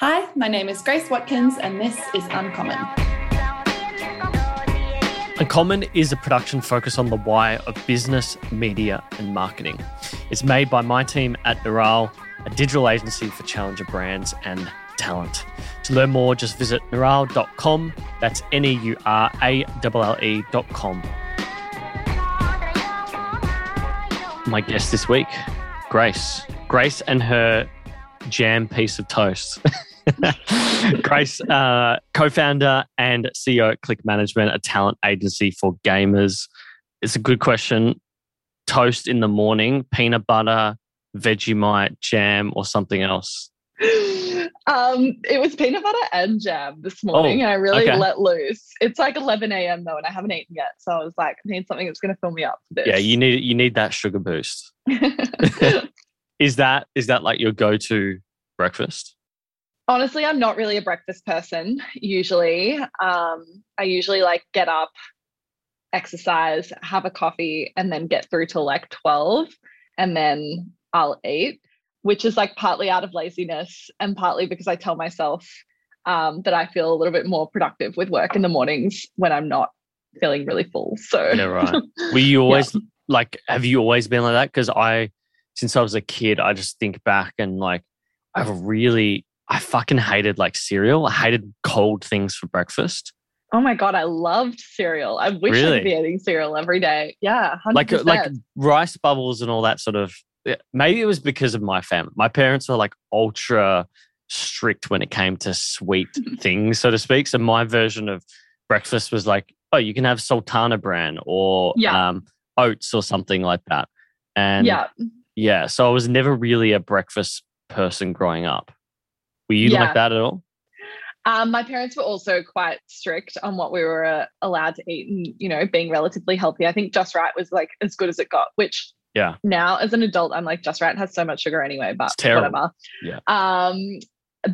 Hi, my name is Grace Watkins, and this is Uncommon. Uncommon is a production focused on the why of business, media, and marketing. It's made by my team at Neural, a digital agency for challenger brands and talent. To learn more, just visit neural.com. That's N E U R A L L E.com. My guest this week, Grace. Grace and her jam piece of toast. Grace, uh, co founder and CEO at Click Management, a talent agency for gamers. It's a good question. Toast in the morning, peanut butter, Vegemite, jam, or something else? Um, it was peanut butter and jam this morning, Oh, and I really okay. let loose. It's like 11 a.m. though, and I haven't eaten yet, so I was like, I need something that's going to fill me up for this. Yeah, you need you need that sugar boost. Is that is that like your go to breakfast? Honestly, I'm not really a breakfast person. Usually, um, I usually like get up, exercise, have a coffee, and then get through till like 12, and then I'll eat, which is like partly out of laziness and partly because I tell myself um, that I feel a little bit more productive with work in the mornings when I'm not feeling really full. So Yeah, right. Were you always like? Have you always been like that? Because I, since I was a kid, I just think back and like, I have a really, I fucking hated like cereal. I hated cold things for breakfast. Oh my god, I loved cereal. I wish Really? I'd be eating cereal every day. Yeah, 100%. like uh, like rice bubbles and all that sort of maybe it was because of my family my parents were like ultra strict when it came to sweet things so to speak so my version of breakfast was like oh you can have sultana bran or Yeah. um, oats or something like that and yeah, yeah so i was never really a breakfast person growing up were you Yeah. like that at all Um, my parents were also quite strict on what we were uh, allowed to eat and, you know, being relatively healthy. I think Just Right was like as good as it got, which Yeah. now as an adult, I'm like, Just Right has so much sugar anyway, but whatever. Yeah. Um,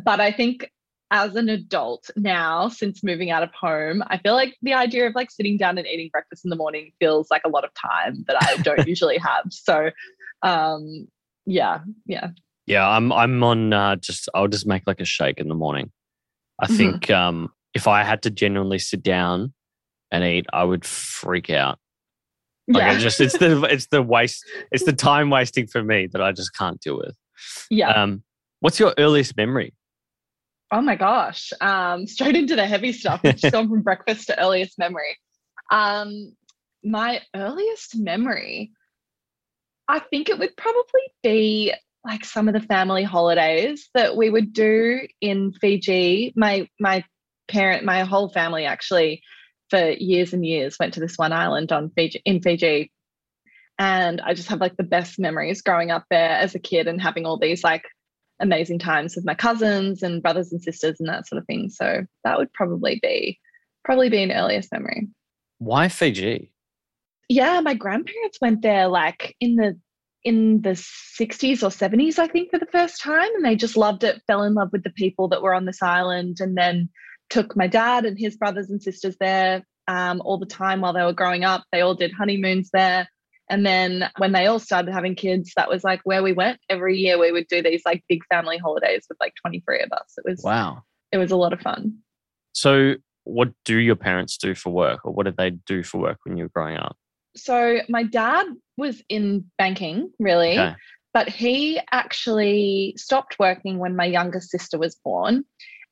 but I think as an adult now, since moving out of home, I feel like the idea of like sitting down and eating breakfast in the morning feels like a lot of time that I don't usually have. So, um, yeah, yeah. Yeah, I'm I'm on uh, just I'll just make like a shake in the morning. I Mhm. think um if I had to genuinely sit down and eat, I would freak out. Like yeah. I just it's the it's the waste it's the time wasting for me that I just can't deal with. yeah. Um what's your earliest memory? Oh my gosh. Um, straight into the heavy stuff, which gone from breakfast to earliest memory. Um, my earliest memory, I think it would probably be like some of the family holidays that we would do in Fiji. My my parent, my whole family actually, for years and years, went to this one island on Fiji in Fiji. And I just have like the best memories growing up there as a kid and having all these like amazing times with my cousins and brothers and sisters and that sort of thing. So that would probably be probably be an earliest memory. Why Fiji? Yeah, my grandparents went there like in the in the 60s or 70s, I think, for the first time. And they just loved it, fell in love with the people that were on this island, and then took my dad and his brothers and sisters there um, all the time while they were growing up. They all did honeymoons there. And then when they all started having kids, that was like where we went. Every year we would do these like big family holidays with like 23 of us. It was Wow. it was a lot of fun. So what do your parents do for work or what did they do for work when you were growing up? So my dad was in banking, really, Okay. but he actually stopped working when my younger sister was born,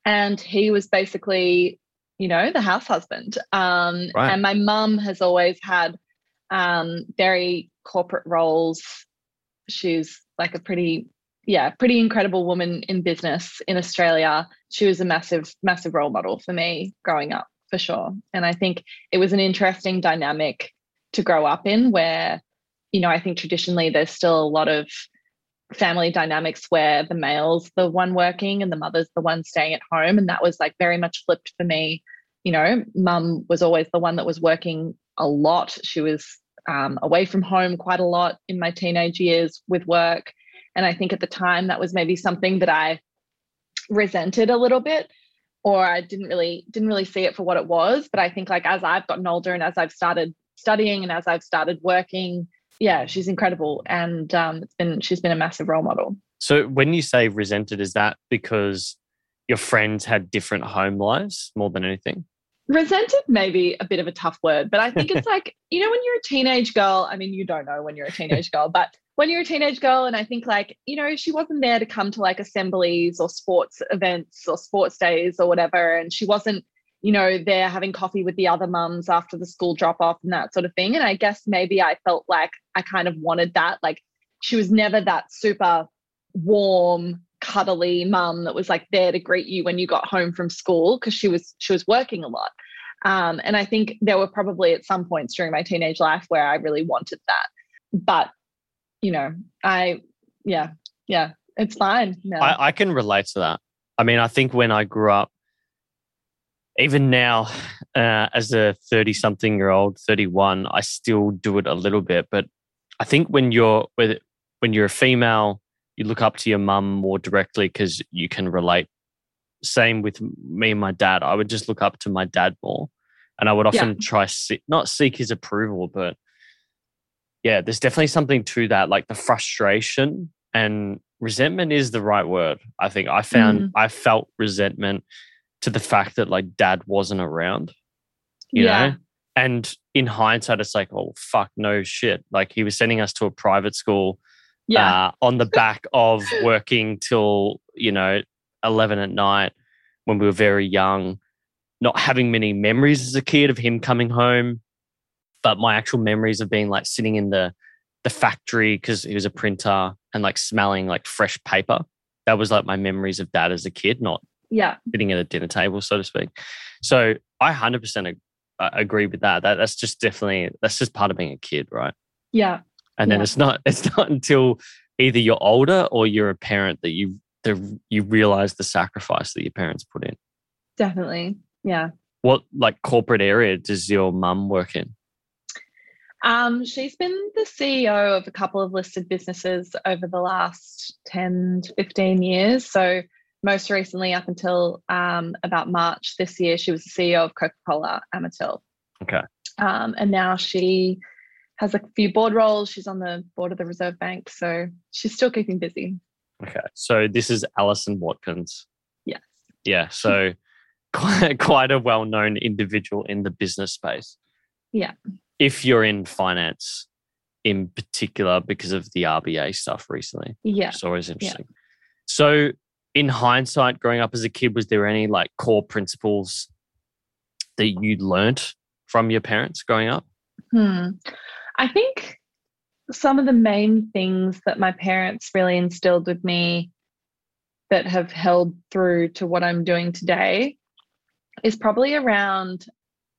and he was basically, you know, the house husband. Um, Right. And my mum has always had um, very corporate roles. She's like a pretty, yeah, pretty incredible woman in business in Australia. She was a massive, massive role model for me growing up, for sure. And I think it was an interesting dynamic to grow up in where you know i think traditionally there's still a lot of family dynamics where the male's the one working and the mother's the one staying at home. And that was like very much flipped for me. You know mum was always the one that was working a lot. She was um, away from home quite a lot in my teenage years with work. And i think at the time that was maybe something that i resented a little bit or i didn't really didn't really see it for what it was. But i think like as i've gotten older and as i've started studying and as I've started working, yeah, she's incredible. And um, it's been she's been a massive role model. So when you say resented, is that because your friends had different home lives more than anything? resented maybe a bit of a tough word but i think it's like you know when you're a teenage girl i mean you don't know when you're a teenage girl but when you're a teenage girl and i think like you know she wasn't there to come to like assemblies or sports events or sports days or whatever and she wasn't you know, they're having coffee with the other mums after the school drop off and that sort of thing. And i guess maybe i felt like i kind of wanted that. Like she was never that super warm cuddly mum that was like there to greet you when you got home from school because she was she was working a lot. Um, and i think there were probably at some points during my teenage life where i really wanted that. But you know i yeah yeah it's fine no. I, I can relate to that. I mean i think when i grew up even now uh, as a 30 something year old 31 i still do it a little bit but i think when you're when you're a female you look up to your mum more directly because you can relate. Same with me and my dad. I would just look up to my dad more, and I would often yeah. try see, not seek his approval, but yeah, there's definitely something to that, like the frustration and resentment is the right word. I think I found mm. I felt resentment to the fact that like dad wasn't around, you yeah. know. And in hindsight, it's like, oh fuck, no shit. Like he was sending us to a private school yeah. Uh, on the back of working till, you know, 11 at night when we were very young, not having many memories as a kid of him coming home. But my actual memories of being like sitting in the, the factory because he was a printer and like smelling like fresh paper. That was like my memories of dad as a kid, not yeah sitting at a dinner table, so to speak. So I 100% agree with that. that. That's just definitely, that's just part of being a kid, right? Yeah and then yeah. it's not it's not until either you're older or you're a parent that you the, you realize the sacrifice that your parents put in definitely yeah what like corporate area does your mum work in um, she's been the CEO of a couple of listed businesses over the last 10 to 15 years. So, most recently, up until um, about March this year, she was the CEO of Coca Cola Amatil. Okay. Um, and now she has a few board roles. She's on the board of the Reserve Bank, so she's still keeping busy. Okay, so this is Alison Watkins. Yes. Yeah, so quite quite a well known individual in the business space. Yeah. If you're in finance, in particular, because of the RBA stuff recently. Yeah. It's always interesting. Yeah. So, in hindsight, growing up as a kid, was there any like core principles that you learnt from your parents growing up? Hmm. I think some of the main things that my parents really instilled with me that have held through to what I'm doing today is probably around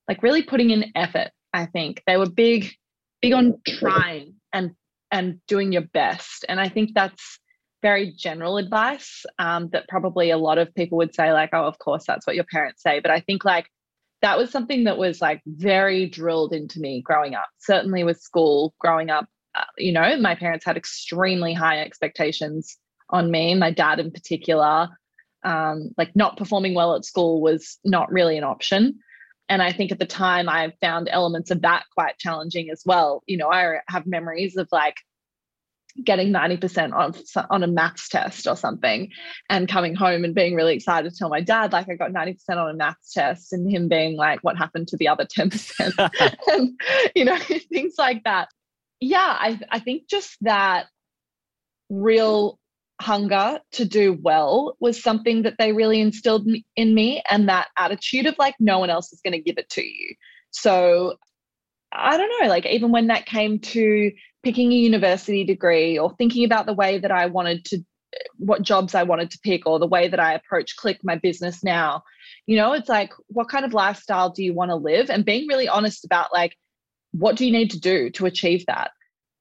like really putting in effort. I think they were big, big on trying and and doing your best, and I think that's very general advice um, that probably a lot of people would say like, oh, of course that's what your parents say, but I think like that was something that was like very drilled into me growing up. Certainly with school growing up uh, you know my parents had extremely high expectations on me my dad in particular. Um, like not performing well at school was not really an option. And i think at the time i found elements of that quite challenging as well. You know i have memories of like getting 90% on, on a maths test or something and coming home and being really excited to tell my dad like I got 90% on a maths test and him being like what happened to the other 10% and you know things like that. Yeah I, I think just that real hunger to do well was something that they really instilled in me and that attitude of like no one else is going to give it to you. So I don't know, like even when that came to picking a university degree or thinking about the way that I wanted to, what jobs I wanted to pick or the way that I approach Click, my business now, you know, it's like, what kind of lifestyle do you want to live? And being really honest about like, what do you need to do to achieve that?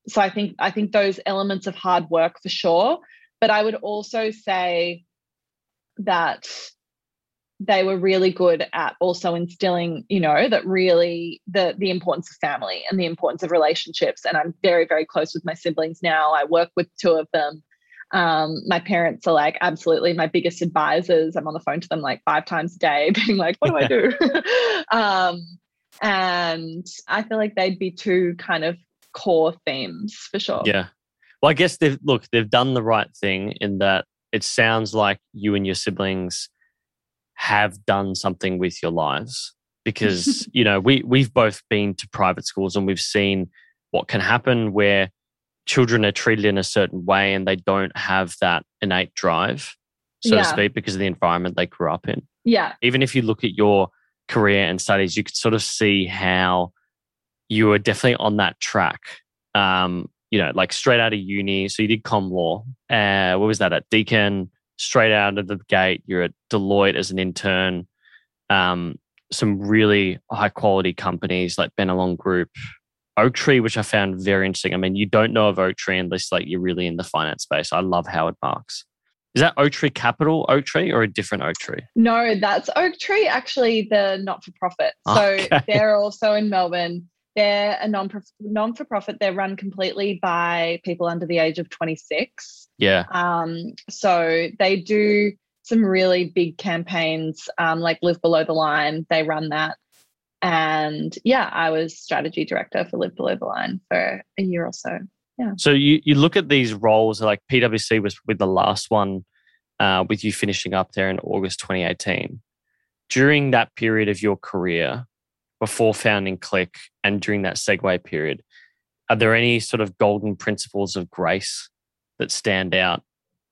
So I think, I think those elements of hard work for sure. But I would also say that they were really good at also instilling you know that really the the importance of family and the importance of relationships. And i'm very very close with my siblings now. I work with two of them. Um, my parents are like absolutely my biggest advisors. I'm on the phone to them like five times a day being like what do i do? Um, and i feel like they'd be two kind of core themes for sure. Yeah. Well i guess they've look they've done the right thing in that it sounds like you and your siblings have done something with your lives because you know we we've both been to private schools and we've seen what can happen where children are treated in a certain way and they don't have that innate drive so yeah. to speak because of the environment they grew up in. Yeah. Even if you look at your career and studies you could sort of see how you were definitely on that track um you know like straight out of uni. So you did com law uh what was that at deakin straight out of the gate you're at deloitte as an intern um some really high quality companies like Benelong Group, Oaktree, which I found very interesting. I mean, you don't know of Oaktree unless like you're really in the finance space. I love Howard Marks. Is that Oaktree Capital Oaktree or a different Oaktree? No, that's Oaktree, actually the not for profit. Okay. So they're also in Melbourne. They're a non non for profit. They're run completely by people under the age of 26. Yeah. Um, so they do some really big campaigns um, like Live Below the Line. They run that. And yeah, I was strategy director for Live Below the Line for a year or so. Yeah. So you, you look at these roles like PwC was with the last one uh, with you finishing up there in August 2018. During that period of your career, before founding Click and during that segue period, are there any sort of golden principles of grace that stand out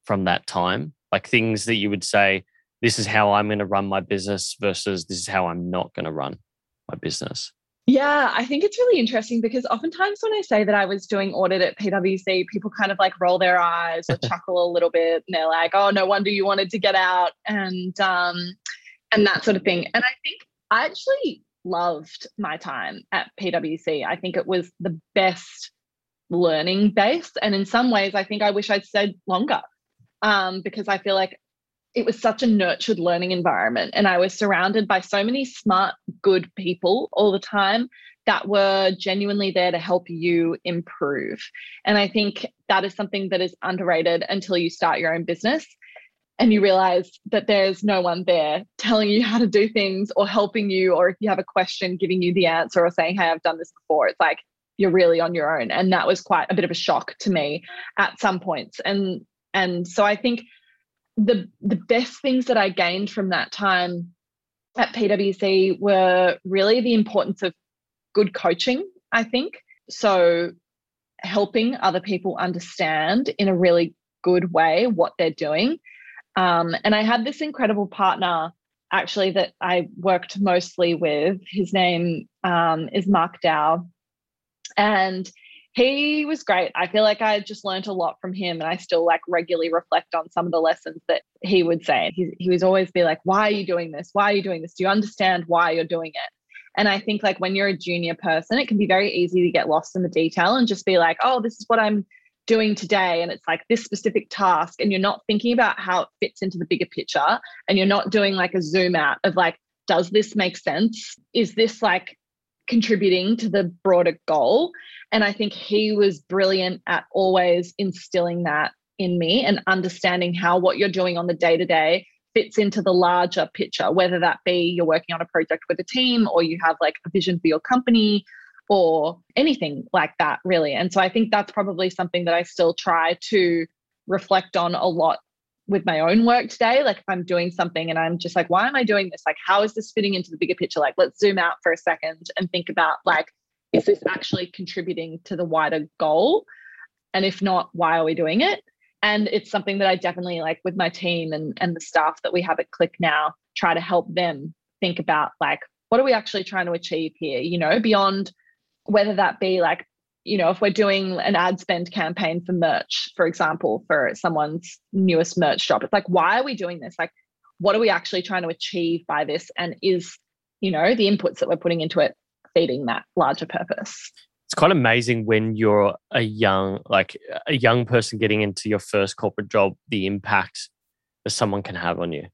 from that time? like things that you would say this is how i'm going to run my business versus this is how i'm not going to run my business yeah, I think it's really interesting because oftentimes when I say that I was doing audit at PwC, people kind of like roll their eyes or chuckle a little bit, and they're like, "Oh, no wonder you wanted to get out," and um, and that sort of thing. And I think I actually loved my time at PwC. I think it was the best learning base, and in some ways, I think I wish I'd stayed longer um, because I feel like it was such a nurtured learning environment. And I was surrounded by so many smart, good people all the time that were genuinely there to help you improve. And I think that is something that is underrated until you start your own business and you realize that there's no one there telling you how to do things or helping you, or if you have a question, giving you the answer or saying, Hey, I've done this before. It's like you're really on your own. And that was quite a bit of a shock to me at some points. And and so I think the the best things that I gained from that time at PwC were really the importance of good coaching, I think. So helping other people understand in a really good way what they're doing. Um, and I had this incredible partner actually that I worked mostly with. His name um, is Mark Dow. And he was great. I feel like I just learned a lot from him and I still like regularly reflect on some of the lessons that he would say. He, he was always be like, why are you doing this? Why are you doing this? Do you understand why you're doing it? And I think like when you're a junior person, it can be very easy to get lost in the detail and just be like, oh, this is what I'm doing today. And it's like this specific task. And you're not thinking about how it fits into the bigger picture. And you're not doing like a zoom out of like, does this make sense? Is this like contributing to the broader goal. And I think he was brilliant at always instilling that in me and understanding how what you're doing on the day to day fits into the larger picture, whether that be you're working on a project with a team or you have like a vision for your company or anything like that, really. And so I think that's probably something that I still try to reflect on a lot with my own work today. Like if i'm doing something and i'm just like why am i doing this? Like how is this fitting into the bigger picture? Like let's zoom out for a second and think about like is this actually contributing to the wider goal? And if not why are we doing it? And it's something that i definitely like with my team and and the staff that we have at click now try to help them think about like what are we actually trying to achieve here you know beyond whether that be like you know, if we're doing an ad spend campaign for merch, for example, for someone's newest merch shop, it's like, why are we doing this? Like, what are we actually trying to achieve by this? And is, you know, the inputs that we're putting into it feeding that larger purpose? It's quite amazing when you're a young, like a young person getting into your first corporate job, the impact that someone can have on you.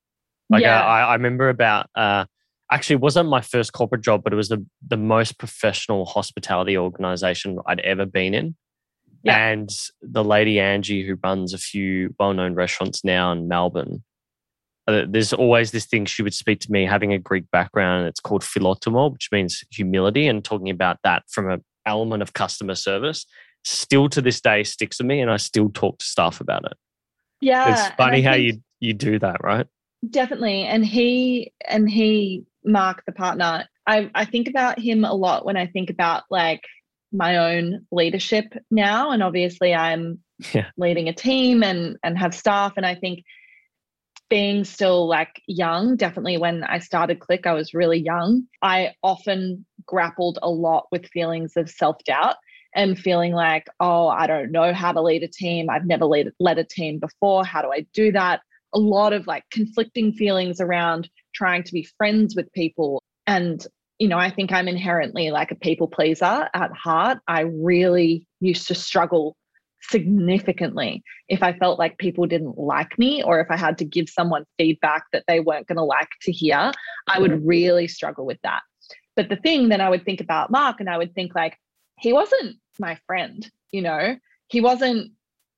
Like yeah. I, I remember about uh, actually it wasn't my first corporate job, but it was the the most professional hospitality organization I'd ever been in. Yeah. And the lady Angie, who runs a few well known restaurants now in Melbourne, uh, there's always this thing she would speak to me having a Greek background. And it's called philotimo, which means humility, and talking about that from an element of customer service. Still to this day sticks with me, and I still talk to staff about it. Yeah, it's funny how you you do that, right? Definitely. And he and he, Mark, the partner, I, I think about him a lot when I think about like my own leadership now. And obviously I'm yeah. leading a team and and have staff. And I think being still like young, definitely when I started Click, I was really young. I often grappled a lot with feelings of self doubt and feeling like, oh, I don't know how to lead a team. I've never led, led a team before. How do I do that? A lot of like conflicting feelings around trying to be friends with people. And, you know, I think I'm inherently like a people pleaser at heart. I really used to struggle significantly if I felt like people didn't like me or if I had to give someone feedback that they weren't going to like to hear, I would mm-hmm. really struggle with that. But the thing that I would think about Mark and I would think like, he wasn't my friend, you know, he wasn't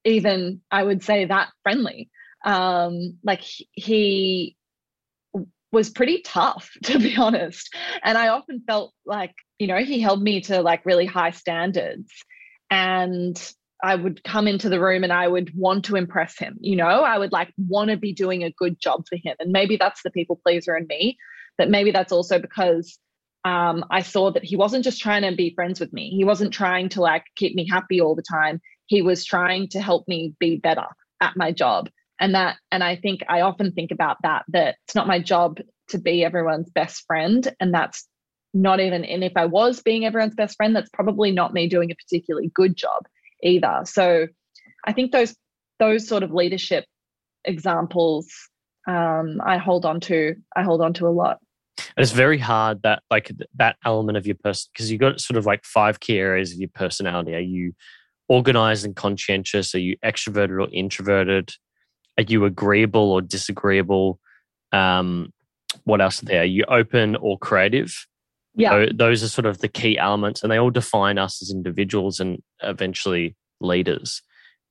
even, I would say, that friendly. Um, like he was pretty tough, to be honest. And I often felt like, you know, he held me to like really high standards. And I would come into the room and I would want to impress him. You know, I would like want to be doing a good job for him. And maybe that's the people pleaser in me, but maybe that's also because um, I saw that he wasn't just trying to be friends with me. He wasn't trying to like keep me happy all the time. He was trying to help me be better at my job. And that, and I think I often think about that, that it's not my job to be everyone's best friend. And that's not even, and if I was being everyone's best friend, that's probably not me doing a particularly good job either. So I think those those sort of leadership examples um, I hold on to. I hold on to a lot. And it's very hard that like that element of your person because you've got sort of like five key areas of your personality. Are you organized and conscientious? Are you extroverted or introverted? Are you agreeable or disagreeable? Um, what else are there? Are you open or creative? Yeah. So those are sort of the key elements, and they all define us as individuals and eventually leaders.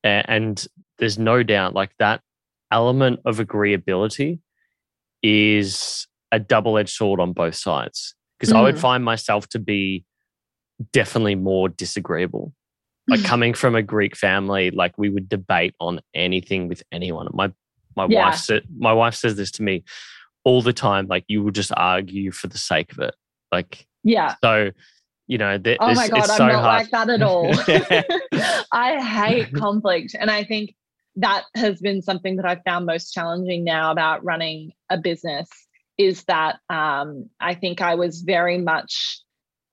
And there's no doubt, like that element of agreeability is a double edged sword on both sides. Because mm. I would mm. find myself to be definitely more disagreeable. Like coming from a Greek family, like we would debate on anything with anyone. My my yeah. wife said my wife says this to me all the time. Like you will just argue for the sake of it. Like, yeah. So, you know, th- oh my God, I'm so not hard. like that at all. I hate conflict. And I think that has been something that I've found most challenging now about running a business is that um, I think I was very much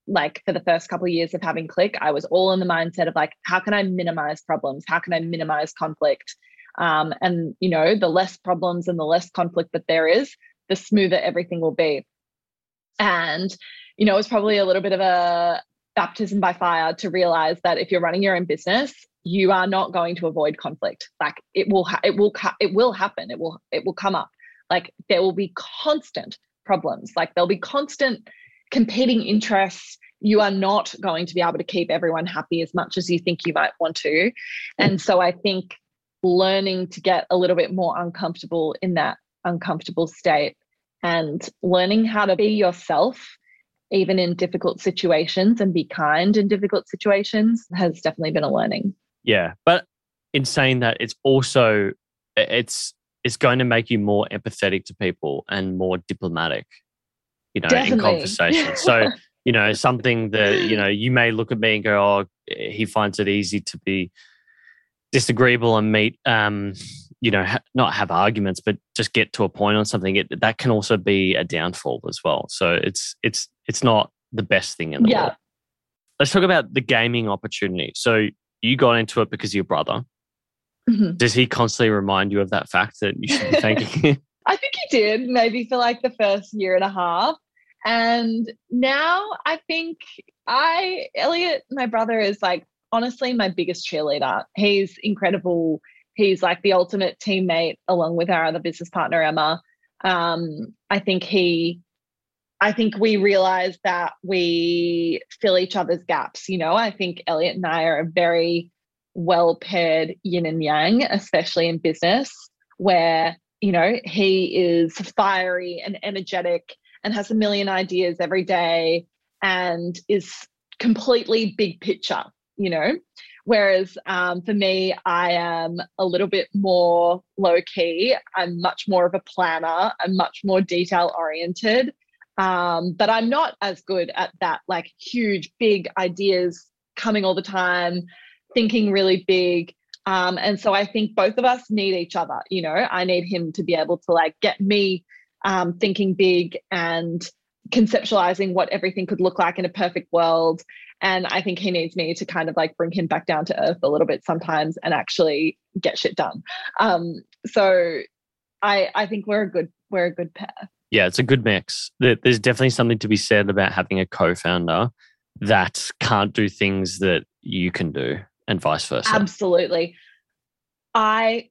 like for the first couple of years of having click i was all in the mindset of like how can i minimize problems how can i minimize conflict um, and you know the less problems and the less conflict that there is the smoother everything will be and, you know, it was probably a little bit of a baptism by fire to realize that if you're running your own business, you are not going to avoid conflict. Like it will, ha- it will, ha- it will happen. It will, it will come up. Like there will be constant problems. Like there'll be constant competing interests. You are not going to be able to keep everyone happy as much as you think you might want to. And so I think learning to get a little bit more uncomfortable in that uncomfortable state and learning how to be yourself even in difficult situations and be kind in difficult situations has definitely been a learning yeah but in saying that it's also it's it's going to make you more empathetic to people and more diplomatic you know definitely. in conversation so you know something that you know you may look at me and go oh he finds it easy to be disagreeable and meet um you know ha- not have arguments but just get to a point on something it, that can also be a downfall as well so it's it's it's not the best thing in the yeah. world let's talk about the gaming opportunity so you got into it because of your brother mm-hmm. does he constantly remind you of that fact that you should be thanking him? i think he did maybe for like the first year and a half and now i think i elliot my brother is like honestly my biggest cheerleader he's incredible he's like the ultimate teammate along with our other business partner Emma. Um, I think he I think we realize that we fill each other's gaps. You know, I think Elliot and I are a very well paired yin and yang, especially in business, where, you know, he is fiery and energetic and has a million ideas every day and is completely big picture, you know, Whereas um, for me, I am a little bit more low key. I'm much more of a planner. I'm much more detail oriented. Um, but I'm not as good at that, like huge, big ideas coming all the time, thinking really big. Um, and so I think both of us need each other. You know, I need him to be able to like get me um, thinking big and conceptualizing what everything could look like in a perfect world. And I think he needs me to kind of like bring him back down to earth a little bit sometimes and actually get shit done. Um, so I I think we're a good we're a good pair. Yeah, it's a good mix. There's definitely something to be said about having a co-founder that can't do things that you can do and vice versa. Absolutely. I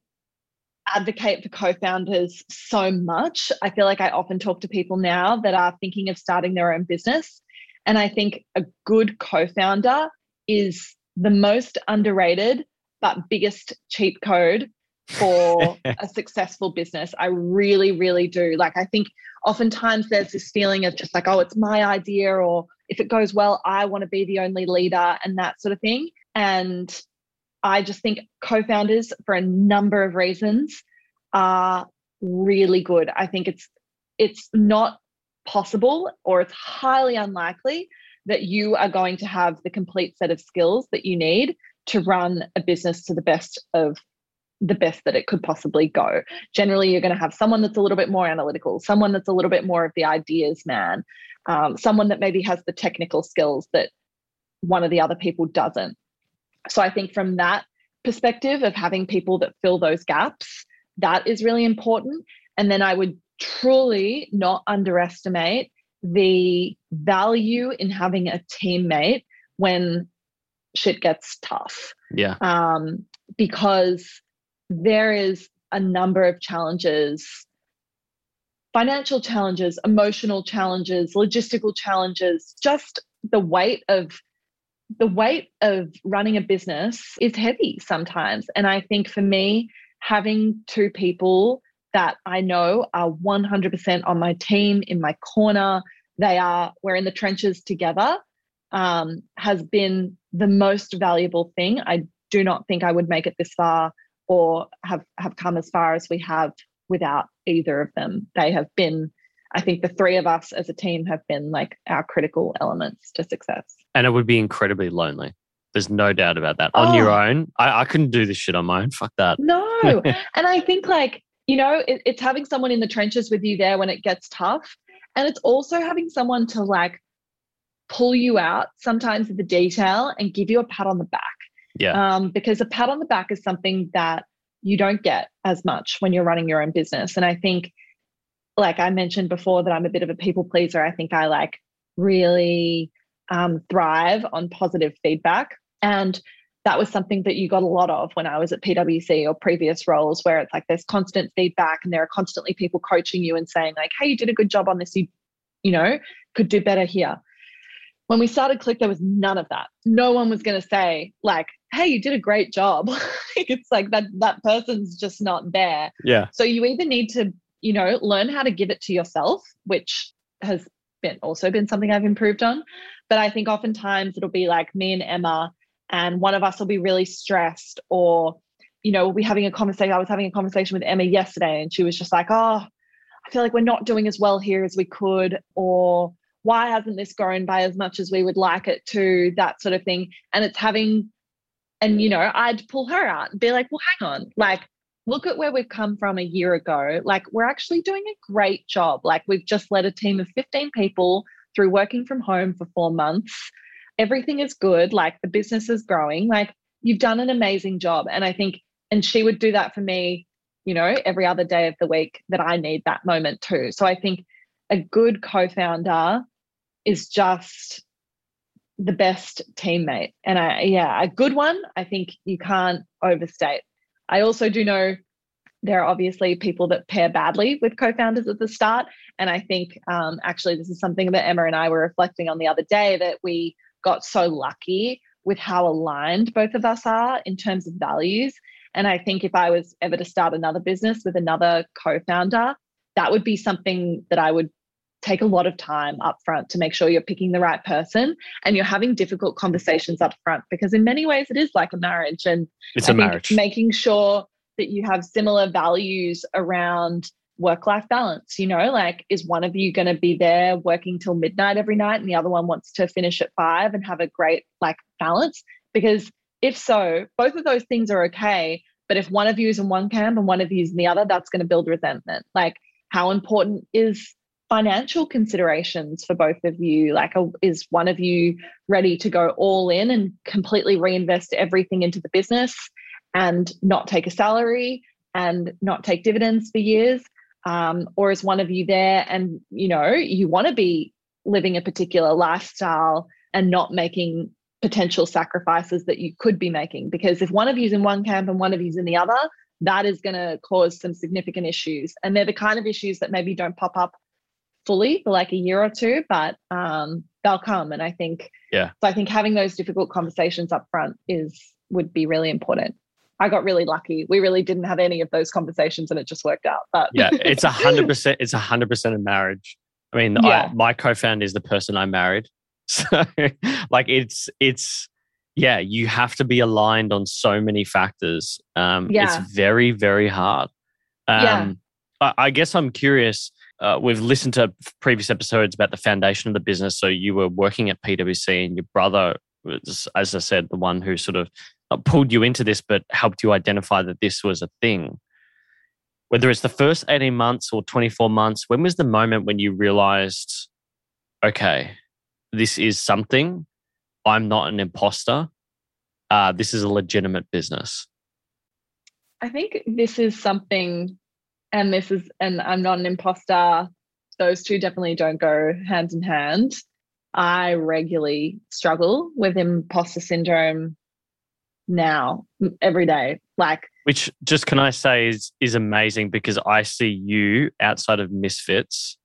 advocate for co-founders so much. I feel like I often talk to people now that are thinking of starting their own business and I think a good co-founder is the most underrated but biggest cheat code for a successful business. I really, really do. Like, I think oftentimes there's this feeling of just like, oh, it's my idea, or if it goes well, I want to be the only leader and that sort of thing. And I just think co founders, for a number of reasons, are really good. I think it's it's not possible or it's highly unlikely that you are going to have the complete set of skills that you need to run a business to the best of the best that it could possibly go. Generally, you're going to have someone that's a little bit more analytical, someone that's a little bit more of the ideas man, um, someone that maybe has the technical skills that one of the other people doesn't. So I think from that perspective of having people that fill those gaps, that is really important. And then I would truly not underestimate the value in having a teammate when shit gets tough. Yeah. Um, because there is a number of challenges financial challenges, emotional challenges, logistical challenges, just the weight of the weight of running a business is heavy sometimes. And I think for me, having two people that I know are 100% on my team, in my corner. They are, we're in the trenches together, um, has been the most valuable thing. I do not think I would make it this far or have, have come as far as we have without either of them. They have been, I think the three of us as a team have been like our critical elements to success. And it would be incredibly lonely. There's no doubt about that. On oh. your own, I, I couldn't do this shit on my own. Fuck that. No. and I think like you know, it, it's having someone in the trenches with you there when it gets tough. And it's also having someone to like pull you out sometimes of the detail and give you a pat on the back. Yeah. Um, because a pat on the back is something that you don't get as much when you're running your own business. And I think, like I mentioned before, that I'm a bit of a people pleaser. I think I like really um, thrive on positive feedback. And that was something that you got a lot of when I was at PwC or previous roles where it's like there's constant feedback and there are constantly people coaching you and saying like, hey, you did a good job on this. You, you know, could do better here. When we started Click, there was none of that. No one was going to say like, hey, you did a great job. it's like that that person's just not there. Yeah. So you either need to, you know, learn how to give it to yourself, which has been also been something I've improved on. But I think oftentimes it'll be like me and Emma and one of us will be really stressed or you know we'll be having a conversation i was having a conversation with emma yesterday and she was just like oh i feel like we're not doing as well here as we could or why hasn't this grown by as much as we would like it to that sort of thing and it's having and you know i'd pull her out and be like well hang on like look at where we've come from a year ago like we're actually doing a great job like we've just led a team of 15 people through working from home for four months everything is good, like the business is growing, like you've done an amazing job. And I think, and she would do that for me, you know, every other day of the week that I need that moment too. So I think a good co founder is just the best teammate. And I, yeah, a good one, I think you can't overstate. I also do know there are obviously people that pair badly with co-founders at the start and i think um, actually this is something that emma and i were reflecting on the other day that we got so lucky with how aligned both of us are in terms of values. And I think if I was ever to start another business with another co founder, that would be something that I would take a lot of time up front to make sure you're picking the right person and you're having difficult conversations up front because in many ways it is like a marriage and it's I a marriage. making sure that you have similar values around work life balance you know like is one of you going to be there working till midnight every night and the other one wants to finish at 5 and have a great like balance? Because if so both of those things are okay but if one of you is in one camp and one of you is in the other that's going to build resentment. Like how important is financial considerations for both of you? Like is one of you ready to go all in and completely reinvest everything into the business and not take a salary and not take dividends for years? Um, or is one of you there and you know you want to be living a particular lifestyle and not making potential sacrifices that you could be making? Because if one of you's in one camp and one of you's in the other that is going to cause some significant issues. And they're the kind of issues that maybe don't pop up fully for like a year or two, but um, they'll come. And I think, yeah. So I think having those difficult conversations up front is would be really important. I got really lucky. We really didn't have any of those conversations, and it just worked out. But yeah, it's a hundred percent. It's a hundred percent a marriage. I mean, yeah. I, my co-founder is the person I married, so like it's it's yeah, you have to be aligned on so many factors. Um, yeah. It's very very hard. Um, yeah. I, I guess I'm curious uh, we've listened to previous episodes about the foundation of the business. So you were working at PwC, and your brother was, as I said, the one who sort of uh, pulled you into this, but helped you identify that this was a thing. Whether it's the first 18 months or 24 months, when was the moment when you realized, okay, this is something? I'm not an imposter. Uh, this is a legitimate business. I think this is something and this is and i'm not an imposter. Those two definitely don't go hand in hand. I regularly struggle with imposter syndrome now every day. Like which just can i say is is amazing because i see you outside of misfits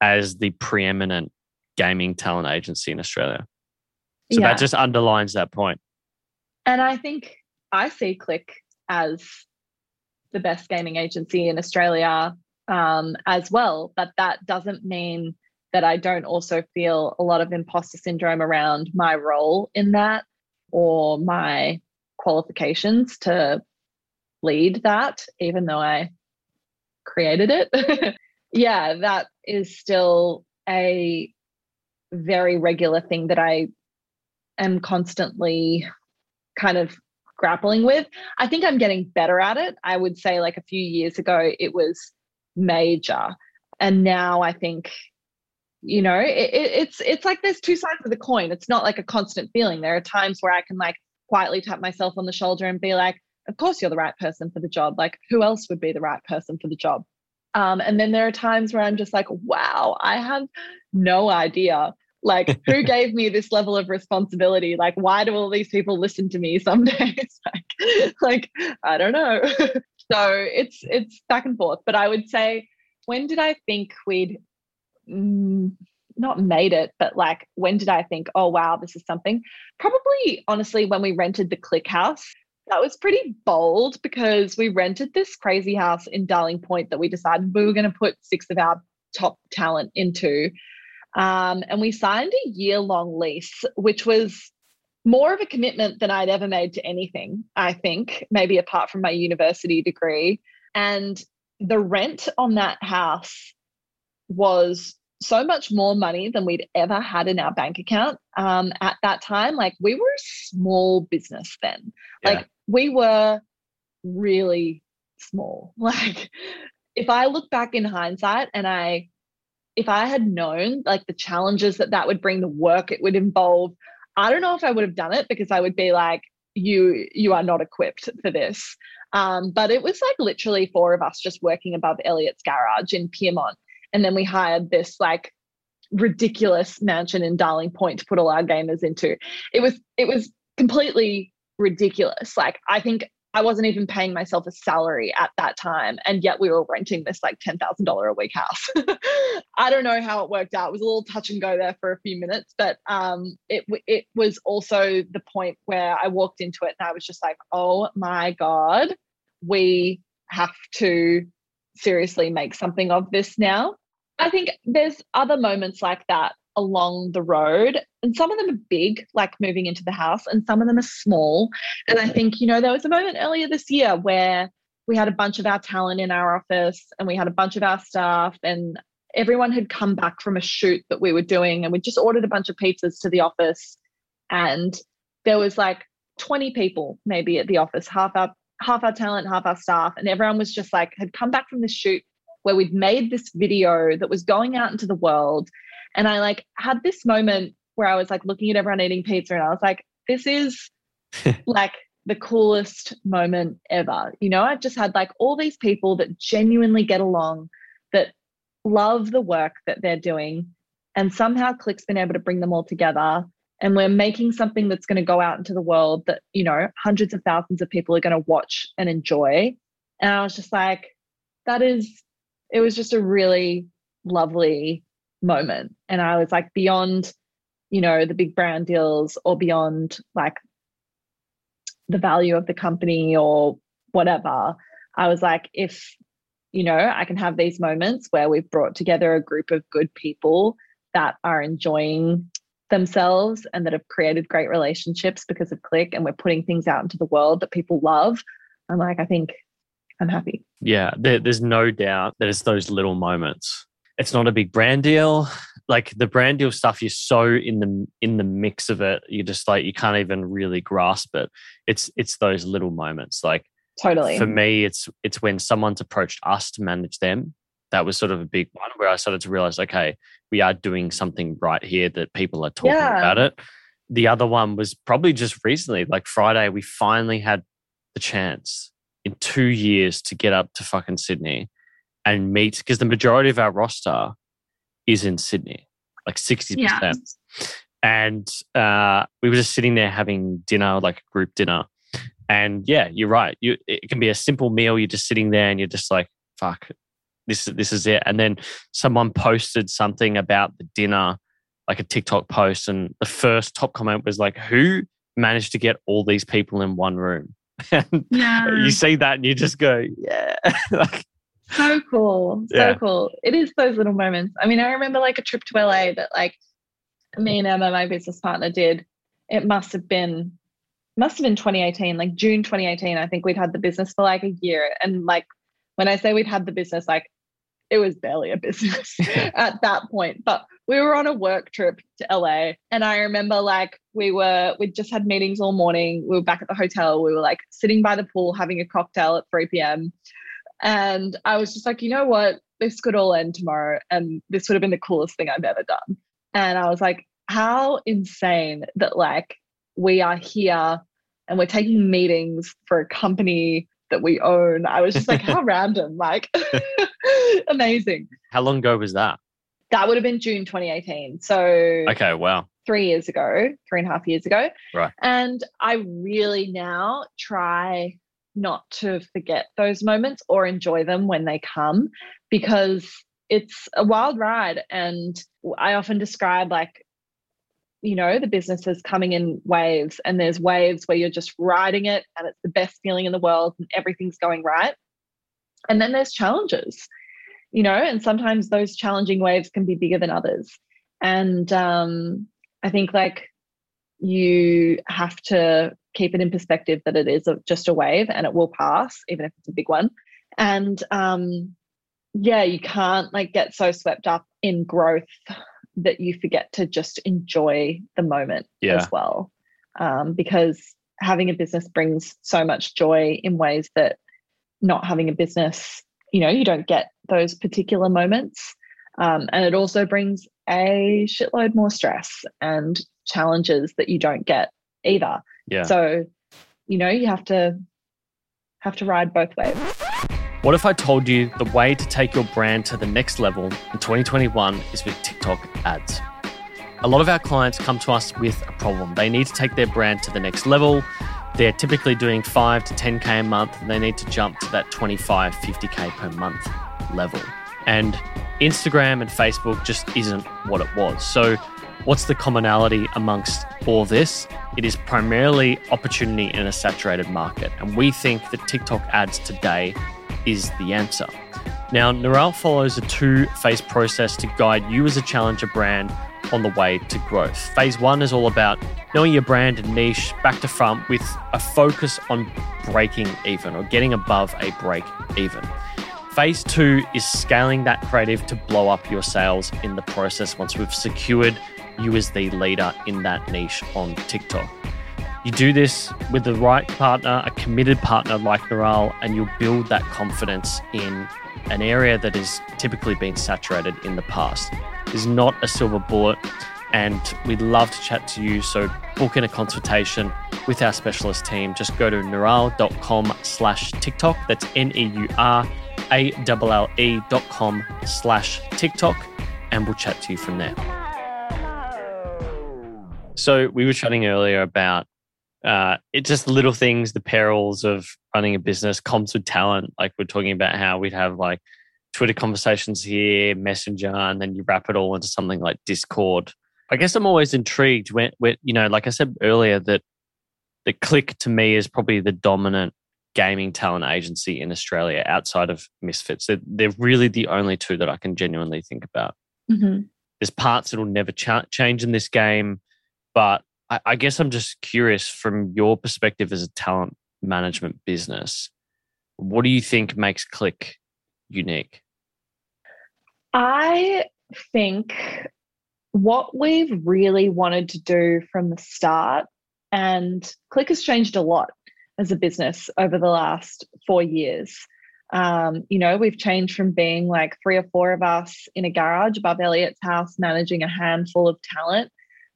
as the preeminent gaming talent agency in australia. So yeah. that just underlines that point. And i think i see click as the best gaming agency in Australia um, as well. But that doesn't mean that I don't also feel a lot of imposter syndrome around my role in that or my qualifications to lead that, even though I created it. yeah, that is still a very regular thing that I am constantly kind of grappling with. I think I'm getting better at it. I would say like a few years ago, it was major. And now I think, you know, it, it's it's like there's two sides of the coin. It's not like a constant feeling. There are times where I can like quietly tap myself on the shoulder and be like, of course you're the right person for the job. Like who else would be the right person for the job? Um, and then there are times where I'm just like, wow, I have no idea like, who gave me this level of responsibility? Like, why do all these people listen to me some days? like, like, I don't know. so it's it's back and forth. But I would say, when did I think we'd mm, not made it, but like, when did I think, oh wow, this is something? Probably, honestly, when we rented the Click House. That was pretty bold because we rented this crazy house in Darling Point that we decided we were going to put six of our top talent into um, and we signed a year long lease, which was more of a commitment than I'd ever made to anything, I think, maybe apart from my university degree. And the rent on that house was so much more money than we'd ever had in our bank account um, at that time. Like we were a small business then. Yeah. Like we were really small. Like if I look back in hindsight and I if I had known like the challenges that that would bring, the work it would involve, I don't know if I would have done it because I would be like, you you are not equipped for this. Um, but it was like literally four of us just working above Elliot's garage in Pyrmont, and then we hired this like ridiculous mansion in Darling Point to put all our gamers into. It was it was completely ridiculous. Like I think I wasn't even paying myself a salary at that time. And yet we were renting this like $10,000 a week house. I don't know how it worked out. It was a little touch and go there for a few minutes, but um, it, it was also the point where I walked into it and I was just like, oh my God, we have to seriously make something of this now. I think there's other moments like that along the road and some of them are big like moving into the house and some of them are small. And i think you know there was a moment earlier this year where we had a bunch of our talent in our office and we had a bunch of our staff and everyone had come back from a shoot that we were doing and we just ordered a bunch of pizzas to the office. And there was like 20 people maybe at the office half our half our talent half our staff and everyone was just like had come back from this shoot where we'd made this video that was going out into the world and I like had this moment where I was like looking at everyone eating pizza and I was like, this is like the coolest moment ever. You know, I've just had like all these people that genuinely get along, that love the work that they're doing. And somehow Click's been able to bring them all together. And we're making something that's going to go out into the world that, you know, hundreds of thousands of people are going to watch and enjoy. And I was just like, that is, it was just a really lovely moment. And I was like, beyond, you know, the big brand deals or beyond like the value of the company or whatever, I was like, if, you know, I can have these moments where we've brought together a group of good people that are enjoying themselves and that have created great relationships because of Click and we're putting things out into the world that people love. I'm like, I think I'm happy. Yeah, there, there's no doubt that it's those little moments it's not a big brand deal. Like the brand deal stuff, you're so in the in the mix of it, you just like you can't even really grasp it. It's it's those little moments. Like totally for me, it's it's when someone's approached us to manage them. That was sort of a big one where I started to realize, okay, we are doing something right here that people are talking yeah. about it. The other one was probably just recently, like Friday, we finally had the chance in two years to get up to fucking Sydney and meet because the majority of our roster is in Sydney, like 60%. Yeah. And uh, we were just sitting there having dinner, like a group dinner. And yeah, you're right. You it can be a simple meal. You're just sitting there and you're just like, fuck, this this is it. And then someone posted something about the dinner, like a TikTok post, and the first top comment was like, "Who managed to get all these people in one room?" and yeah. you see that and you just go, "Yeah." like, so cool. So yeah. cool. It is those little moments. I mean, I remember like a trip to LA that like me and Emma, my business partner, did. It must have been must have been 2018, like June 2018. I think we'd had the business for like a year. And like when I say we'd had the business, like it was barely a business at that point. But we were on a work trip to LA. And I remember like we were, we just had meetings all morning. We were back at the hotel. We were like sitting by the pool having a cocktail at 3 p.m. And I was just like, you know what? This could all end tomorrow. And this would have been the coolest thing I've ever done. And I was like, how insane that like we are here and we're taking meetings for a company that we own. I was just like, how random, like amazing. How long ago was that? That would have been June 2018. So Okay, wow. Three years ago, three and a half years ago. Right. And I really now try not to forget those moments or enjoy them when they come because it's a wild ride. And I often describe like, you know, the business is coming in waves, and there's waves where you're just riding it and it's the best feeling in the world and everything's going right. And then there's challenges, you know, and sometimes those challenging waves can be bigger than others. And um, I think like you have to keep it in perspective that it is a, just a wave and it will pass, even if it's a big one. And um, yeah, you can't like get so swept up in growth that you forget to just enjoy the moment yeah. as well. Um, because having a business brings so much joy in ways that not having a business, you know, you don't get those particular moments. Um, and it also brings a shitload more stress and challenges that you don't get either. Yeah. So, you know, you have to have to ride both ways. What if I told you the way to take your brand to the next level in 2021 is with TikTok ads? A lot of our clients come to us with a problem. They need to take their brand to the next level. They're typically doing 5 to 10K a month and they need to jump to that 25, 50K per month level. And Instagram and Facebook just isn't what it was. So What's the commonality amongst all this? It is primarily opportunity in a saturated market. And we think that TikTok ads today is the answer. Now, Neural follows a two phase process to guide you as a challenger brand on the way to growth. Phase one is all about knowing your brand and niche back to front with a focus on breaking even or getting above a break even. Phase two is scaling that creative to blow up your sales in the process once we've secured you as the leader in that niche on TikTok. You do this with the right partner, a committed partner like Neural, and you'll build that confidence in an area that has typically been saturated in the past. Is not a silver bullet, and we'd love to chat to you. So book in a consultation with our specialist team. Just go to neuralle.com slash TikTok. That's N-E-U-R-A-L-L-E dot com slash TikTok, and we'll chat to you from there. So we were chatting earlier about uh, it's just little things, the perils of running a business, comms with talent. Like we're talking about how we'd have like Twitter conversations here, Messenger, and then you wrap it all into something like Discord. I guess I'm always intrigued when, when you know, like I said earlier, that the Click to me is probably the dominant gaming talent agency in Australia outside of Misfits. They're, they're really the only two that I can genuinely think about. Mm-hmm. There's parts that'll never ch- change in this game, but I, I guess I'm just curious from your perspective as a talent management business, what do you think makes Click unique? I think what we've really wanted to do from the start, and Click has changed a lot as a business over the last four years. Um, you know, we've changed from being like three or four of us in a garage above Elliot's house managing a handful of talent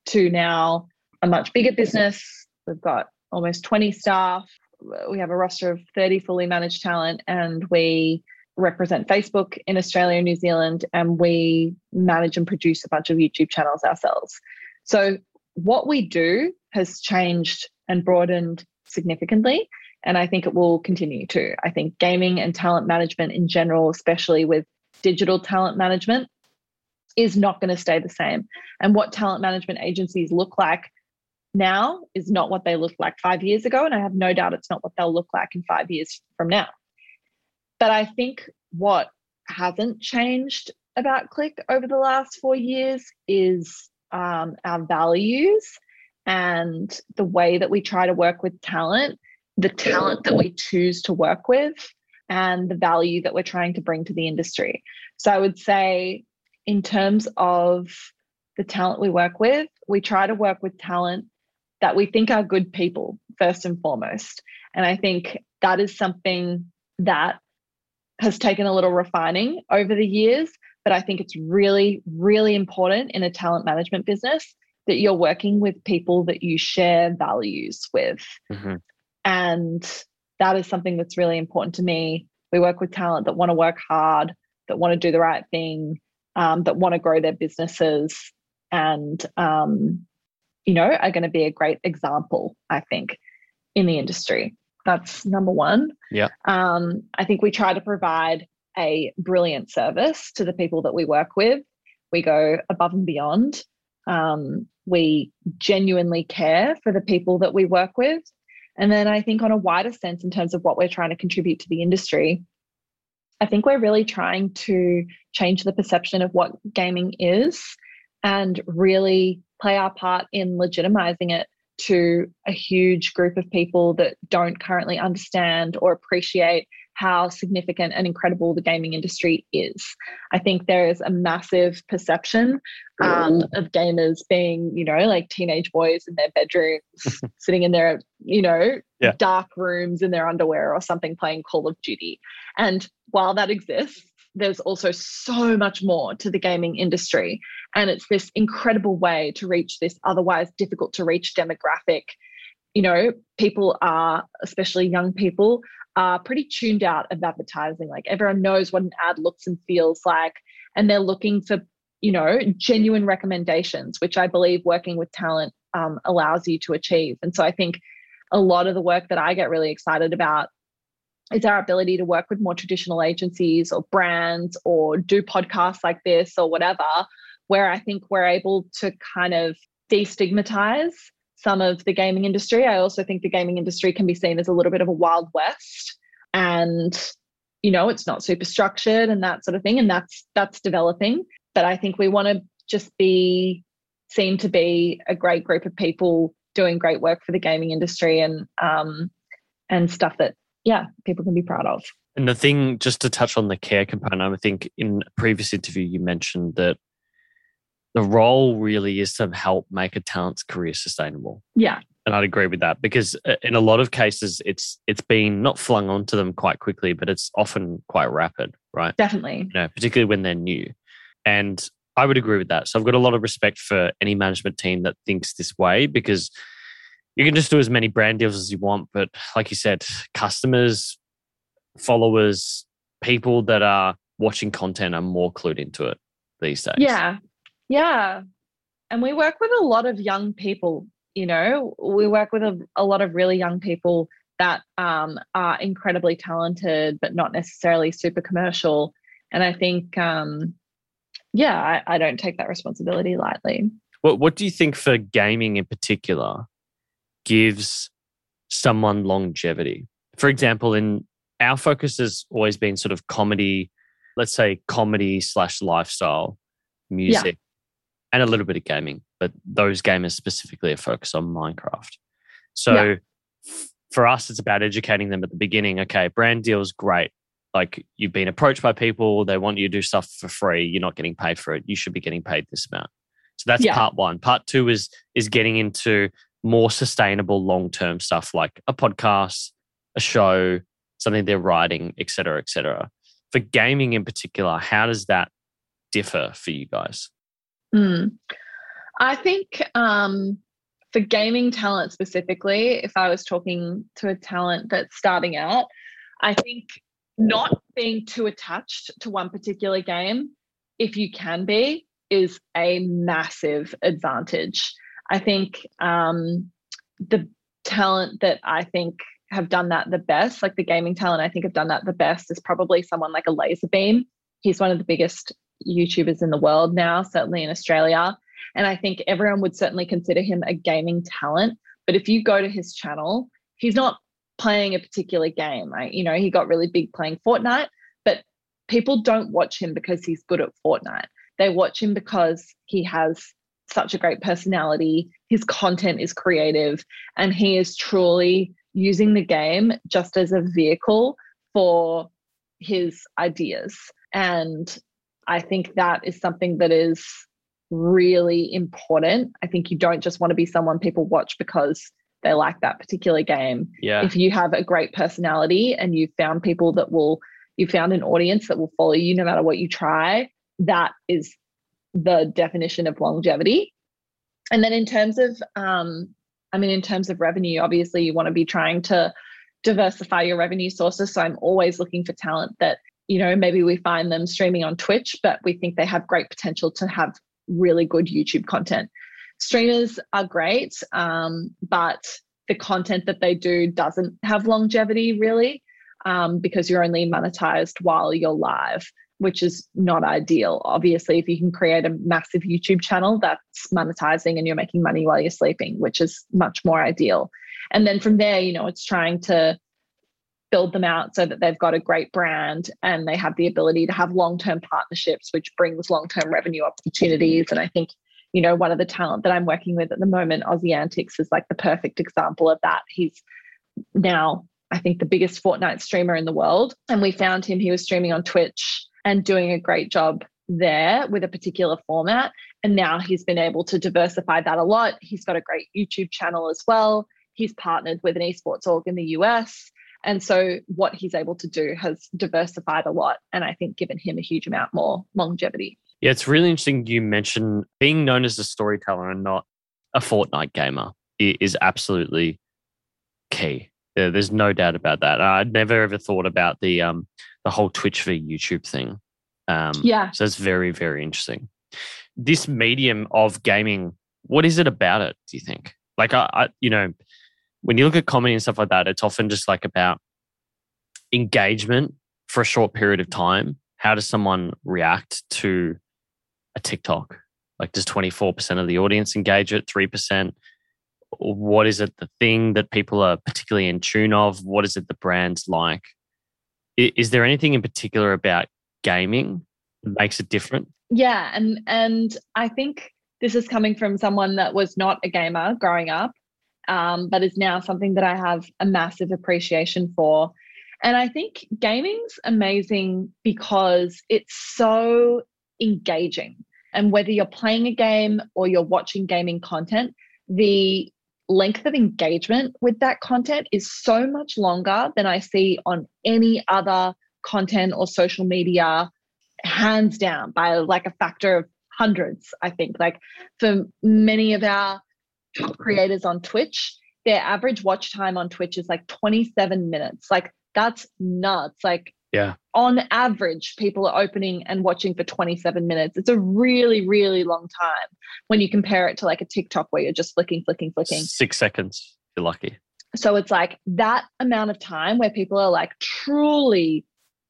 to now a much bigger business. We've got almost 20 staff. We have a roster of 30 fully managed talent, and we represent Facebook in Australia and New Zealand, and we manage and produce a bunch of YouTube channels ourselves. So, what we do has changed and broadened significantly, and I think it will continue to. I think gaming and talent management in general, especially with digital talent management, is not going to stay the same. And what talent management agencies look like now is not what they looked like five years ago. And I have no doubt it's not what they'll look like in five years from now. But I think what hasn't changed about Click over the last four years is um, our values and the way that we try to work with talent, the talent that we choose to work with, and the value that we're trying to bring to the industry. So I would say, in terms of the talent we work with, we try to work with talent that we think are good people first and foremost. And I think that is something that has taken a little refining over the years. But I think it's really, really important in a talent management business that you're working with people that you share values with. Mm-hmm. And that is something that's really important to me. We work with talent that want to work hard, that want to do the right thing, um, that want to grow their businesses. And um, you know, are going to be a great example, I think, in the industry. That's number one. Yeah. Um, I think we try to provide a brilliant service to the people that we work with. We go above and beyond. Um, we genuinely care for the people that we work with. And then I think, on a wider sense, in terms of what we're trying to contribute to the industry, I think we're really trying to change the perception of what gaming is and really play our part in legitimizing it to a huge group of people that don't currently understand or appreciate how significant and incredible the gaming industry is. I think there is a massive perception um, of gamers being, you know, like teenage boys in their bedrooms, sitting in their, you know, yeah. dark rooms in their underwear or something playing Call of Duty. And while that exists, there's also so much more to the gaming industry. And it's this incredible way to reach this otherwise difficult to reach demographic. You know, people are, especially young people, are pretty tuned out of advertising. Like everyone knows what an ad looks and feels like, and they're looking for, you know, genuine recommendations, which I believe working with talent um, allows you to achieve. And so I think a lot of the work that I get really excited about is our ability to work with more traditional agencies or brands or do podcasts like this or whatever, where I think we're able to kind of destigmatize some of the gaming industry. I also think the gaming industry can be seen as a little bit of a wild west. And you know, it's not super structured and that sort of thing. And that's that's developing. But I think we want to just be seen to be a great group of people doing great work for the gaming industry and um and stuff that yeah, people can be proud of. And the thing, just to touch on the care component, I think in a previous interview you mentioned that the role really is to help make a talent's career sustainable. Yeah. And I'd agree with that because uh, in a lot of cases it's it's been not flung onto them quite quickly, but it's often quite rapid, right? Definitely. You know, particularly when they're new. And I would agree with that. So I've got a lot of respect for any management team that thinks this way because you can just do as many brand deals as you want, but like you said, customers, followers, people that are watching content are more clued into it these days. Yeah. Yeah. And we work with a lot of young people, you know, we work with a, a lot of really young people that um, are incredibly talented, but not necessarily super commercial. And I think, um, yeah, I, I don't take that responsibility lightly. What What do you think for gaming in particular gives someone longevity? For example, in our focus has always been sort of comedy, let's say comedy slash lifestyle music. And a little bit of gaming. But those gamers specifically are focused on Minecraft. So yeah. f- for us, it's about educating them at the beginning. Okay, brand deals, great. Like you've been approached by people, they want you to do stuff for free. You're not getting paid for it. You should be getting paid this amount. So that's yeah. part one. Part two is is getting into more sustainable long term stuff like a podcast, a show, something they're writing, et cetera, et cetera. For gaming in particular, how does that differ for you guys? Mm. I think um, for gaming talent specifically, if I was talking to a talent that's starting out, I think not being too attached to one particular game, if you can be, is a massive advantage. I think um, the talent that I think have done that the best, like the gaming talent, I think have done that the best is probably someone like a Lazarbeam. He's one of the biggest YouTubers in the world now, certainly in Australia. And I think everyone would certainly consider him a gaming talent. But if you go to his channel, he's not playing a particular game. Right? You know, he got really big playing Fortnite, but people don't watch him because he's good at Fortnite. They watch him because he has such a great personality. His content is creative, and he is truly using the game just as a vehicle for his ideas. And I think that is something that is really important. I think you don't just want to be someone people watch because they like that particular game. Yeah. If you have a great personality and you've found people that will, you found an audience that will follow you no matter what you try, that is the definition of longevity. And then in terms of um, I mean, in terms of revenue, obviously you want to be trying to diversify your revenue sources. So I'm always looking for talent that, you know, maybe we find them streaming on Twitch, but we think they have great potential to have really good YouTube content. Streamers are great, um, but the content that they do doesn't have longevity really um, because you're only monetized while you're live which is not ideal. Obviously, if you can create a massive YouTube channel that's monetizing and you're making money while you're sleeping, which is much more ideal. And then from there, you know, it's trying to build them out so that they've got a great brand and they have the ability to have long-term partnerships, which brings long-term revenue opportunities. And I think, you know, one of the talent that I'm working with at the moment, Aussie Antics, is like the perfect example of that. He's now I think the biggest Fortnite streamer in the world. And we found him, he was streaming on Twitch and doing a great job there with a particular format. And now he's been able to diversify that a lot. He's got a great YouTube channel as well. He's partnered with an esports org in the US. And so what he's able to do has diversified a lot. And I think given him a huge amount more longevity. Yeah, it's really interesting you mentioned being known as a storyteller and not a Fortnite gamer is absolutely key. There's no doubt about that. I'd never ever thought about the um, the whole Twitch v YouTube thing. Um, yeah. So it's very, very interesting. This medium of gaming, what is it about it, do you think? Like, I, I, you know, when you look at comedy and stuff like that, it's often just like about engagement for a short period of time. How does someone react to a TikTok? Like, does 24% of the audience engage it, 3%? What is it, the thing that people are particularly in tune of? What is it the brands like? Is there anything in particular about gaming that makes it different? Yeah, and and I think this is coming from someone that was not a gamer growing up, um, but is now something that I have a massive appreciation for. And I think gaming's amazing because it's so engaging. And whether you're playing a game or you're watching gaming content, the length of engagement with that content is so much longer than I see on any other content or social media, hands down by like a factor of hundreds, I think. Like for many of our top creators on Twitch, their average watch time on Twitch is like 27 minutes. Like that's nuts. Like yeah. On average, people are opening and watching for 27 minutes. It's a really, really long time when you compare it to like a TikTok where you're just flicking, flicking, flicking. Six seconds, you're lucky. So it's like that amount of time where people are like truly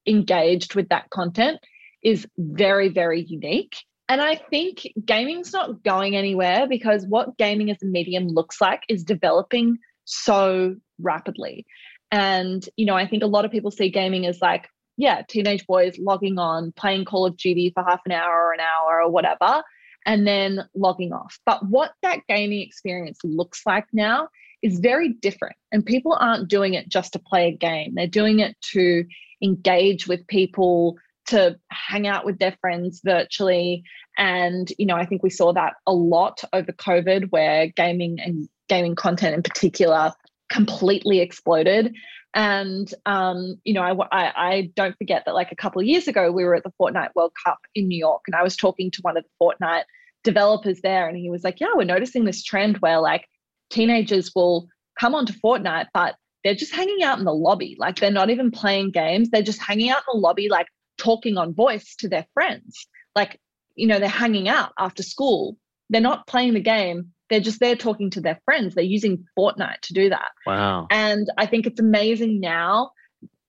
engaged with that content is very, very unique. And I think gaming's not going anywhere because what gaming as a medium looks like is developing so rapidly. And, you know, I think a lot of people see gaming as like yeah, teenage boys logging on, playing Call of Duty for half an hour or an hour or whatever, and then logging off. But what that gaming experience looks like now is very different. And people aren't doing it just to play a game, they're doing it to engage with people, to hang out with their friends virtually. And, you know, I think we saw that a lot over COVID where gaming and gaming content in particular completely exploded. And um, you know, I, I, I don't forget that like a couple of years ago, we were at the Fortnite World Cup in New York, and I was talking to one of the Fortnite developers there, and he was like, "Yeah, we're noticing this trend where like teenagers will come onto Fortnite, but they're just hanging out in the lobby. Like they're not even playing games; they're just hanging out in the lobby, like talking on voice to their friends. Like you know, they're hanging out after school. They're not playing the game they're just there talking to their friends. They're using Fortnite to do that. Wow. And I think it's amazing now.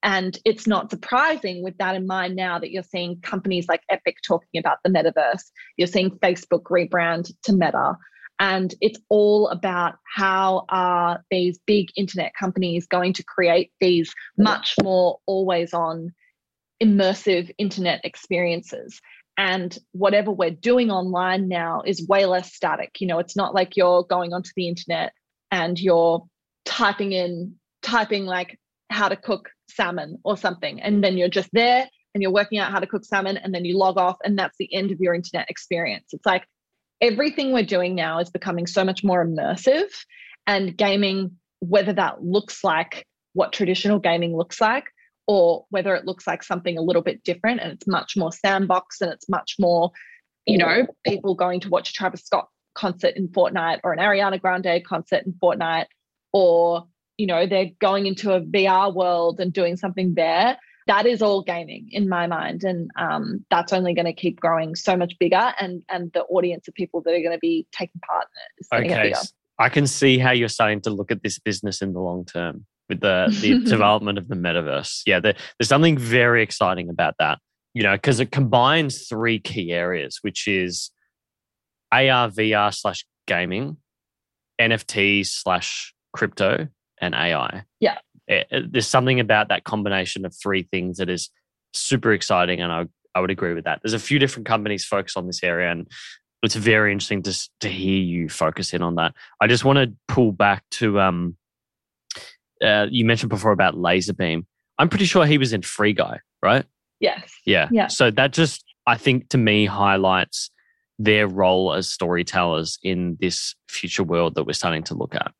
And it's not surprising with that in mind now that you're seeing companies like Epic talking about the metaverse. You're seeing Facebook rebrand to Meta. And it's all about how are these big internet companies going to create these much more always on immersive internet experiences. And whatever we're doing online now is way less static. You know it's not like you're going onto the internet and you're typing in typing like how to cook salmon or something. And then you're just there and you're working out how to cook salmon and then you log off and that's the end of your internet experience. It's like everything we're doing now is becoming so much more immersive and gaming whether that looks like what traditional gaming looks like or whether it looks like something a little bit different and it's much more sandbox and it's much more, you know, people going to watch a Travis Scott concert in Fortnite or an Ariana Grande concert in Fortnite, or, you know, they're going into a VR world and doing something there. That is all gaming in my mind. And um, that's only going to keep growing so much bigger. And, and the audience of people that are going to be taking part in it is okay. I can see how you're starting to look at this business in the long term with the, the development of the metaverse. Yeah, there, there's something very exciting about that, you know, because it combines three key areas, which is AR, VR slash gaming, NFT slash crypto, and AI. Yeah. It, it, there's something about that combination of three things that is super exciting. And I, I would agree with that. There's a few different companies focused on this area. And it's very interesting to, to hear you focus in on that. I just want to pull back to um, uh, you mentioned before about Lazarbeam. I'm pretty sure he was in Free Guy, right? Yes. Yeah. Yeah. So that just, I think, to me, highlights their role as storytellers in this future world that we're starting to look at.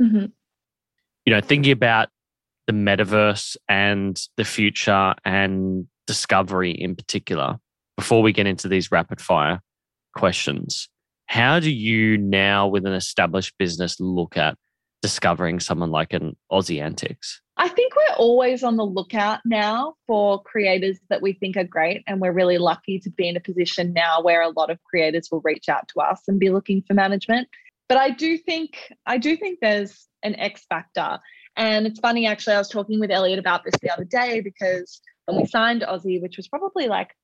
Mm-hmm. You know, thinking about the metaverse and the future and discovery in particular, before we get into these rapid fire questions, how do you now, with an established business, look at discovering someone like an Aussie Antics? I think we're always on the lookout now for creators that we think are great. And we're really lucky to be in a position now where a lot of creators will reach out to us and be looking for management. But I do think I do think there's an X factor. And it's funny actually, I was talking with Elliot about this the other day because when we signed Aussie, which was probably like,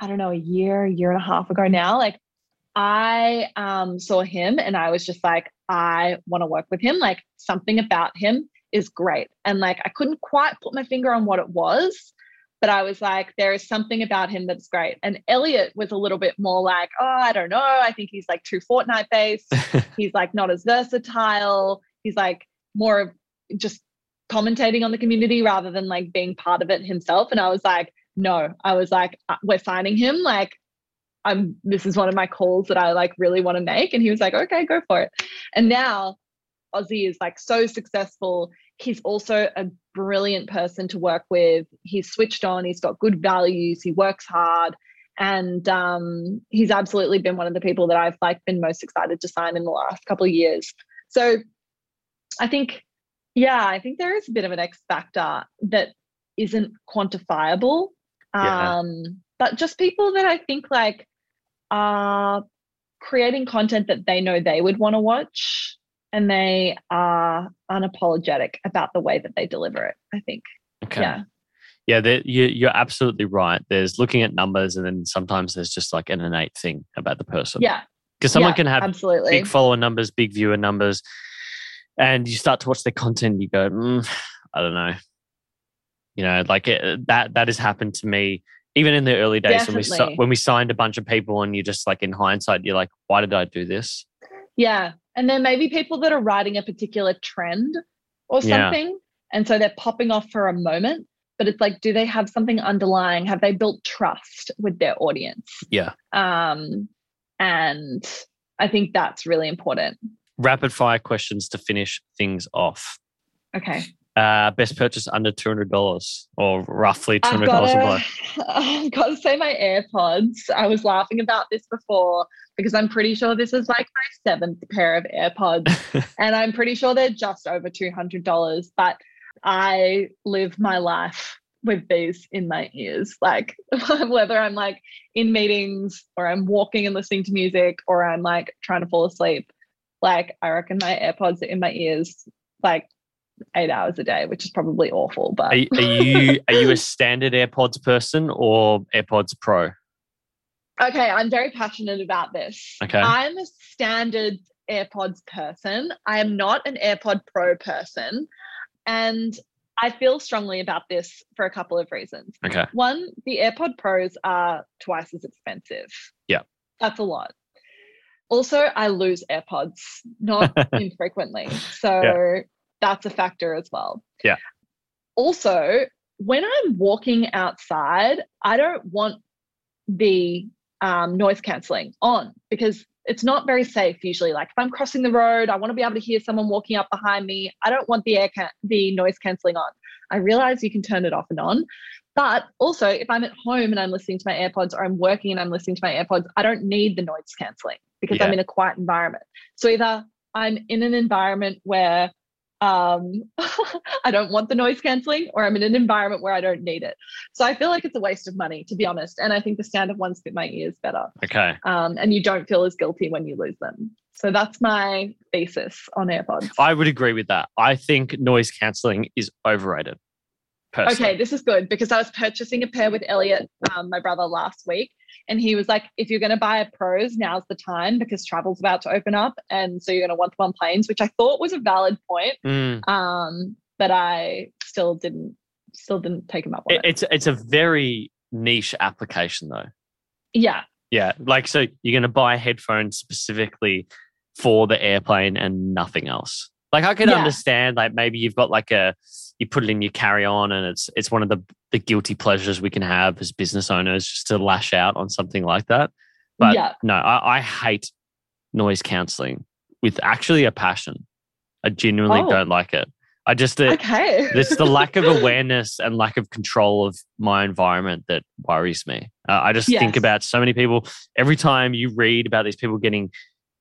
I don't know, a year, a year and a half ago now, like I um, saw him and I was just like, I want to work with him. Like something about him is great. And like I couldn't quite put my finger on what it was, but I was like, there is something about him that's great. And Elliot was a little bit more like, oh, I don't know. I think he's like too Fortnite based. he's like not as versatile. He's like more of just commentating on the community rather than like being part of it himself. And I was like, no, I was like, uh, we're signing him. Like, I'm this is one of my calls that I like really want to make. And he was like, okay, go for it. And now Aussie is like so successful. He's also a brilliant person to work with. He's switched on, he's got good values, he works hard. And um, he's absolutely been one of the people that I've like been most excited to sign in the last couple of years. So I think, yeah, I think there is a bit of an X factor that isn't quantifiable. Yeah. Um, but just people that I think like are creating content that they know they would want to watch and they are unapologetic about the way that they deliver it, I think. Okay. Yeah. Yeah, you, you're absolutely right. There's looking at numbers, and then sometimes there's just like an innate thing about the person. Yeah. because someone yeah, can have absolutely. big follower numbers, big viewer numbers, and you start to watch their content, and you go, mm, I don't know. You know, like it, that. That has happened to me even in the early days when we when we signed a bunch of people, and you're just like in hindsight, you're like, why did I do this? Yeah. And there may be people that are riding a particular trend or Yeah. something. And so they're popping off for a moment. But it's like, do they have something underlying? Have they built trust with their audience? Yeah. Um, and I think that's really important. Rapid fire questions to finish things off. Okay. Uh, best purchase under two hundred dollars, or roughly two hundred dollars got, a blow. to, I've got to say my AirPods. I was laughing about this before because I'm pretty sure this is like my seventh pair of AirPods. and I'm pretty sure they're just over $200. But I live my life with these in my ears. Like whether I'm like in meetings or I'm walking and listening to music or I'm like trying to fall asleep, like I reckon my AirPods are in my ears like eight hours a day, which is probably awful. But Are, are you are you a standard AirPods person or AirPods Pro? okay, I'm very passionate about this. Okay. I'm a standard AirPods person. I am not an AirPod Pro person. And I feel strongly about this for a couple of reasons. Okay. One, the AirPod Pros are twice as expensive. Yeah. That's a lot. Also, I lose AirPods not infrequently. So that's a factor as well. Yeah. Also, when I'm walking outside, I don't want the um, noise cancelling on because it's not very safe usually. Like if I'm crossing the road, I want to be able to hear someone walking up behind me. I don't want the air can- the noise cancelling on. I realize you can turn it off and on. But also, if I'm at home and I'm listening to my AirPods or I'm working and I'm listening to my AirPods, I don't need the noise cancelling because I'm in a quiet environment. So either I'm in an environment where um, I don't want the noise cancelling or I'm in an environment where I don't need it. So I feel like it's a waste of money, to be honest. And I think the standard ones fit my ears better. Okay. Um, and you don't feel as guilty when you lose them. So that's my thesis on AirPods. I would agree with that. I think noise cancelling is overrated. Okay, this is good because I was purchasing a pair with Elliot, um, my brother, last week. And he was like, if you're going to buy a pros, now's the time because travel's about to open up. And so you're going to want them on planes, which I thought was a valid point. Mm. Um, but I still didn't, still didn't take him up on It- it. it's it's a very niche application though. Yeah. Yeah, like so you're going to buy headphones specifically for the airplane and nothing else. Like I can Yeah. understand like maybe you've got like a you put it in your carry on and it's it's one of the the guilty pleasures we can have as business owners just to lash out on something like that. But Yeah. no, I, I hate noise cancelling with actually a passion. I genuinely Oh. don't like it. I just uh, Okay. it's the lack of awareness and lack of control of my environment that worries me. Uh, I just think about so many people. Every time you read about these people getting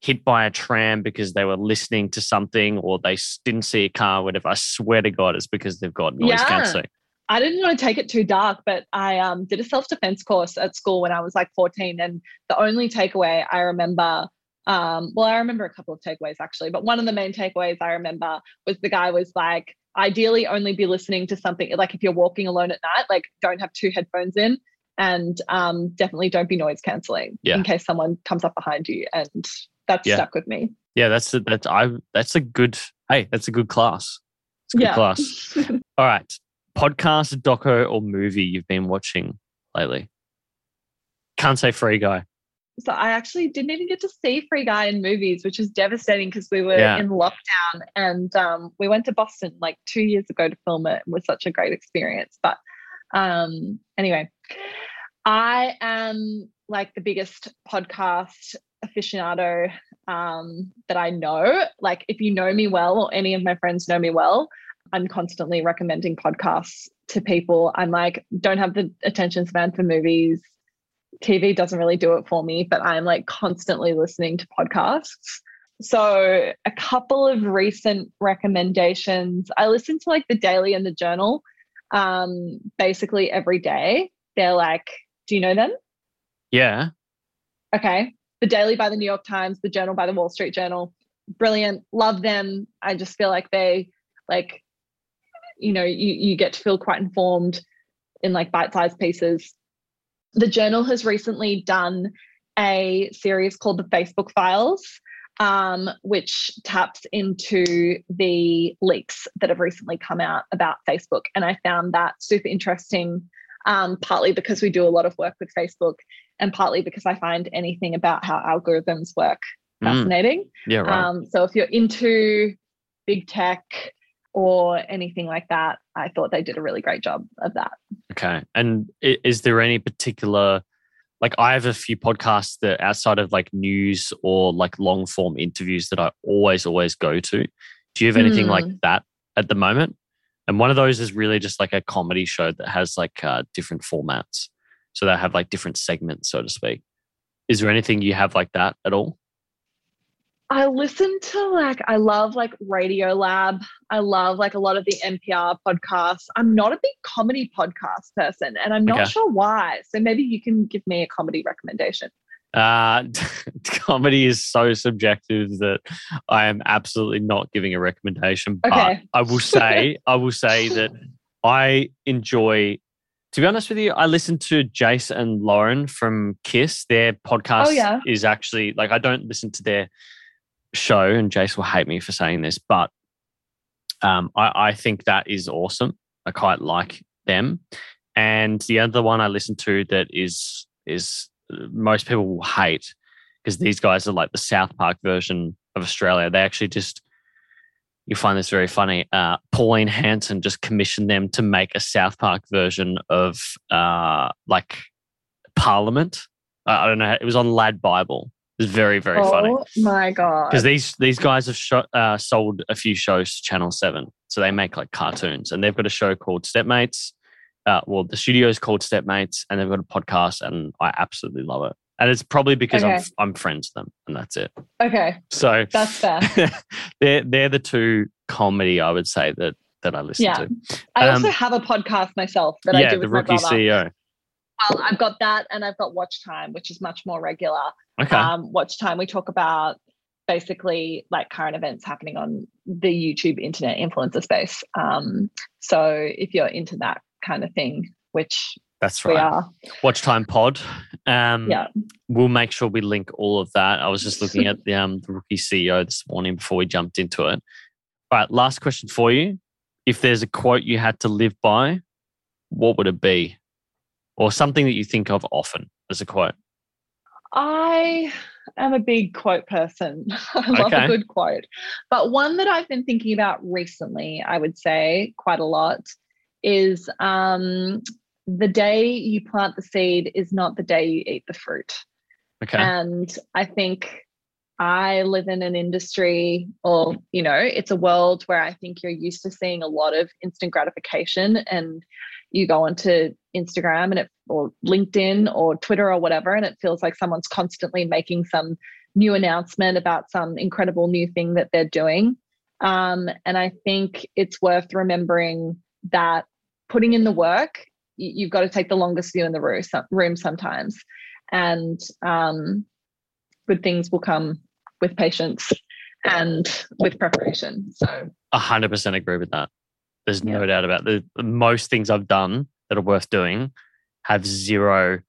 hit by a tram because they were listening to something or they didn't see a car, whatever, I swear to God, it's because they've got noise Yeah. cancelling. I didn't want to take it too dark, but I um, did a self defense course at school when I was like 14. And the only takeaway I remember, um, well, I remember a couple of takeaways actually, but one of the main takeaways I remember was the guy was like, ideally only be listening to something like if you're walking alone at night, like don't have two headphones in and um, definitely don't be noise canceling Yeah. in case someone comes up behind you. And that's Yeah. stuck with me. Yeah, that's a, that's I that's a good hey, that's a good class. It's a good Yeah. class. All right. Podcast, doco, or movie you've been watching lately? Can't say free guy. So I actually didn't even get to see Free Guy in movies, which is devastating because we were Yeah. in lockdown and um, we went to Boston like two years ago to film it. It was such a great experience. But um, anyway, I am like the biggest podcast aficionado um, that I know. Like, if you know me well, or any of my friends know me well, I'm constantly recommending podcasts to people. I'm like, don't have the attention span for movies. TV doesn't really do it for me, but I'm like constantly listening to podcasts. So, a couple of recent recommendations. I listen to like the Daily and the Journal um, basically every day. They're like, do you know them? Yeah. Okay. The Daily by the New York Times, the Journal by the Wall Street Journal. Brilliant. Love them. I just feel like they like, you know, you, you get to feel quite informed in like bite-sized pieces. The Journal has recently done a series called the Facebook Files, um, which taps into the leaks that have recently come out about Facebook. And I found that super interesting, um, partly because we do a lot of work with Facebook and partly because I find anything about how algorithms work Mm, fascinating. yeah, right. Um, so if you're into big tech or anything like that, I thought they did a really great job of that. Okay. And is there any particular, like, I have a few podcasts that outside of like news or like long form interviews that I always, always go to. Do you have anything like Hmm. that at the moment? And one of those is really just like a comedy show that has like uh, different formats. So they have like different segments, so to speak. Is there anything you have like that at all? I listen to like I love like Radiolab. I love like a lot of the NPR podcasts. I'm not a big comedy podcast person and I'm not Okay. sure why. So maybe you can give me a comedy recommendation. Uh, comedy is so subjective that I am absolutely not giving a recommendation. But Okay. I will say, I will say that I enjoy. To be honest with you, I listen to Jase and Lauren from KIIS. Their podcast Oh, yeah. is actually like I don't listen to their show, and Jase will hate me for saying this, but um, I, I think that is awesome. I quite like them. And the other one I listen to that is is most people will hate because these guys are like the South Park version of Australia. They actually just you find this very funny. Uh, Pauline Hanson just commissioned them to make a South Park version of uh, like Parliament. I I don't know. It was on Lad Bible. It was very very oh funny Oh my god. because these these guys have sho- uh, sold a few shows to Channel Seven, so they make like cartoons, and they've got a show called Stepmates. Uh, well, the studio is called Stepmates, and they've got a podcast, and I absolutely love it. And it's probably because I'm I'm friends with them, and that's it. okay, So that's fair. they're they're the two comedy I would say that that I listen Yeah. to. I Um, also have a podcast myself that I yeah, do the with my rookie. CEO. Well, I've got that and I've got Watch Time, which is much more regular. Okay, Um, Watch Time, we talk about basically like current events happening on the YouTube internet influencer space. Um, so if you're into that kind of thing, which that's right. we are, Watch Time Pod. Um, yeah. we'll make sure we link all of that. I was just looking at the um the rookie CEO this morning before we jumped into it. All right, last question for you. If there's a quote you had to live by, what would it be? Or something that you think of often as a quote. I am a big quote person. I love Okay. a good quote. But one that I've been thinking about recently, I would say quite a lot, is um, the day you plant the seed is not the day you eat the fruit. Okay. And I think I live in an industry, or, you know, it's a world where I think you're used to seeing a lot of instant gratification. And you go onto Instagram and it, or LinkedIn or Twitter or whatever, and it feels like someone's constantly making some new announcement about some incredible new thing that they're doing. Um, and I think it's worth remembering that putting in the work, you, you've got to take the longest view in the room, room sometimes and um, good things will come with patience and with preparation. So A hundred percent agree with that. There's no Yeah. doubt about it. The most things I've done that are worth doing have zero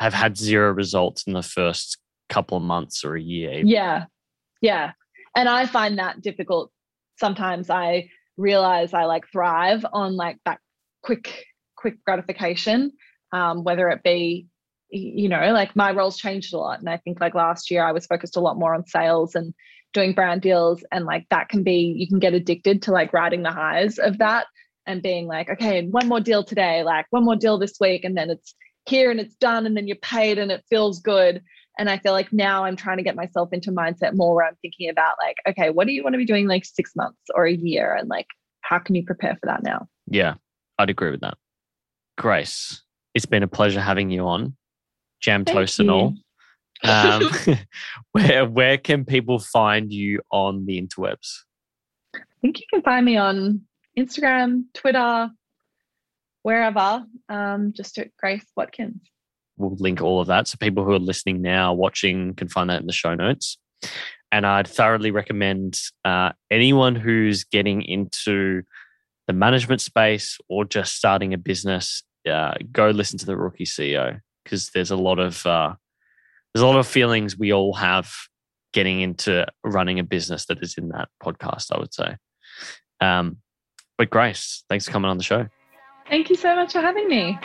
have had zero results in the first couple of months or a year. even. yeah, yeah, and I find that difficult. Sometimes I realize I like thrive on like that quick, quick gratification, um, whether it be, you know, like my roles changed a lot. And I think like last year I was focused a lot more on sales and doing brand deals. And like that can be, you can get addicted to like riding the highs of that and being like, okay, one more deal today, like one more deal this week. And then it's here and it's done. And then you're paid and it feels good. And I feel like now I'm trying to get myself into mindset more where I'm thinking about like, okay, what do you want to be doing like six months or a year? And like, how can you prepare for that now? Yeah, I'd agree with that. Grace, it's been a pleasure having you on. Jam Thank toast you. and all. Um, where where can people find you on the interwebs? I think you can find me on Instagram, Twitter, wherever, um, just at Grace Watkins we'll link all of that. So people who are listening now, watching, can find that in the show notes. And I'd thoroughly recommend uh, anyone who's getting into the management space or just starting a business, uh, go listen to the Rookie CEO because there's a lot of uh, there's a lot of feelings we all have getting into running a business that is in that podcast. I would say. Um, but Grace, thanks for coming on the show. Thank you so much for having me.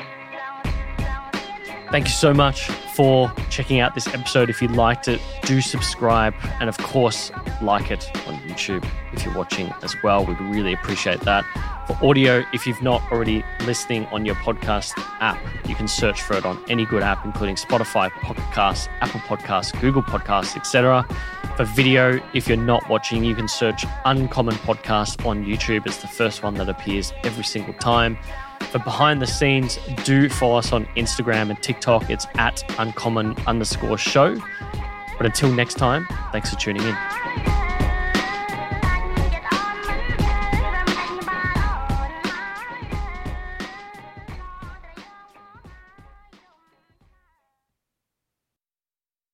Thank you so much for checking out this episode. If you liked it, do subscribe and, of course, like it on YouTube if you're watching as well. We'd really appreciate that. For audio, if you've not already listening on your podcast app, you can search for it on any good app, including Spotify, Podcasts, Apple Podcasts, Google Podcasts, etc. For video, if you're not watching, you can search Uncommon Podcast on YouTube. It's the first one that appears every single time. For behind the scenes, do follow us on Instagram and TikTok. It's at uncommon underscore show. But until next time, thanks for tuning in.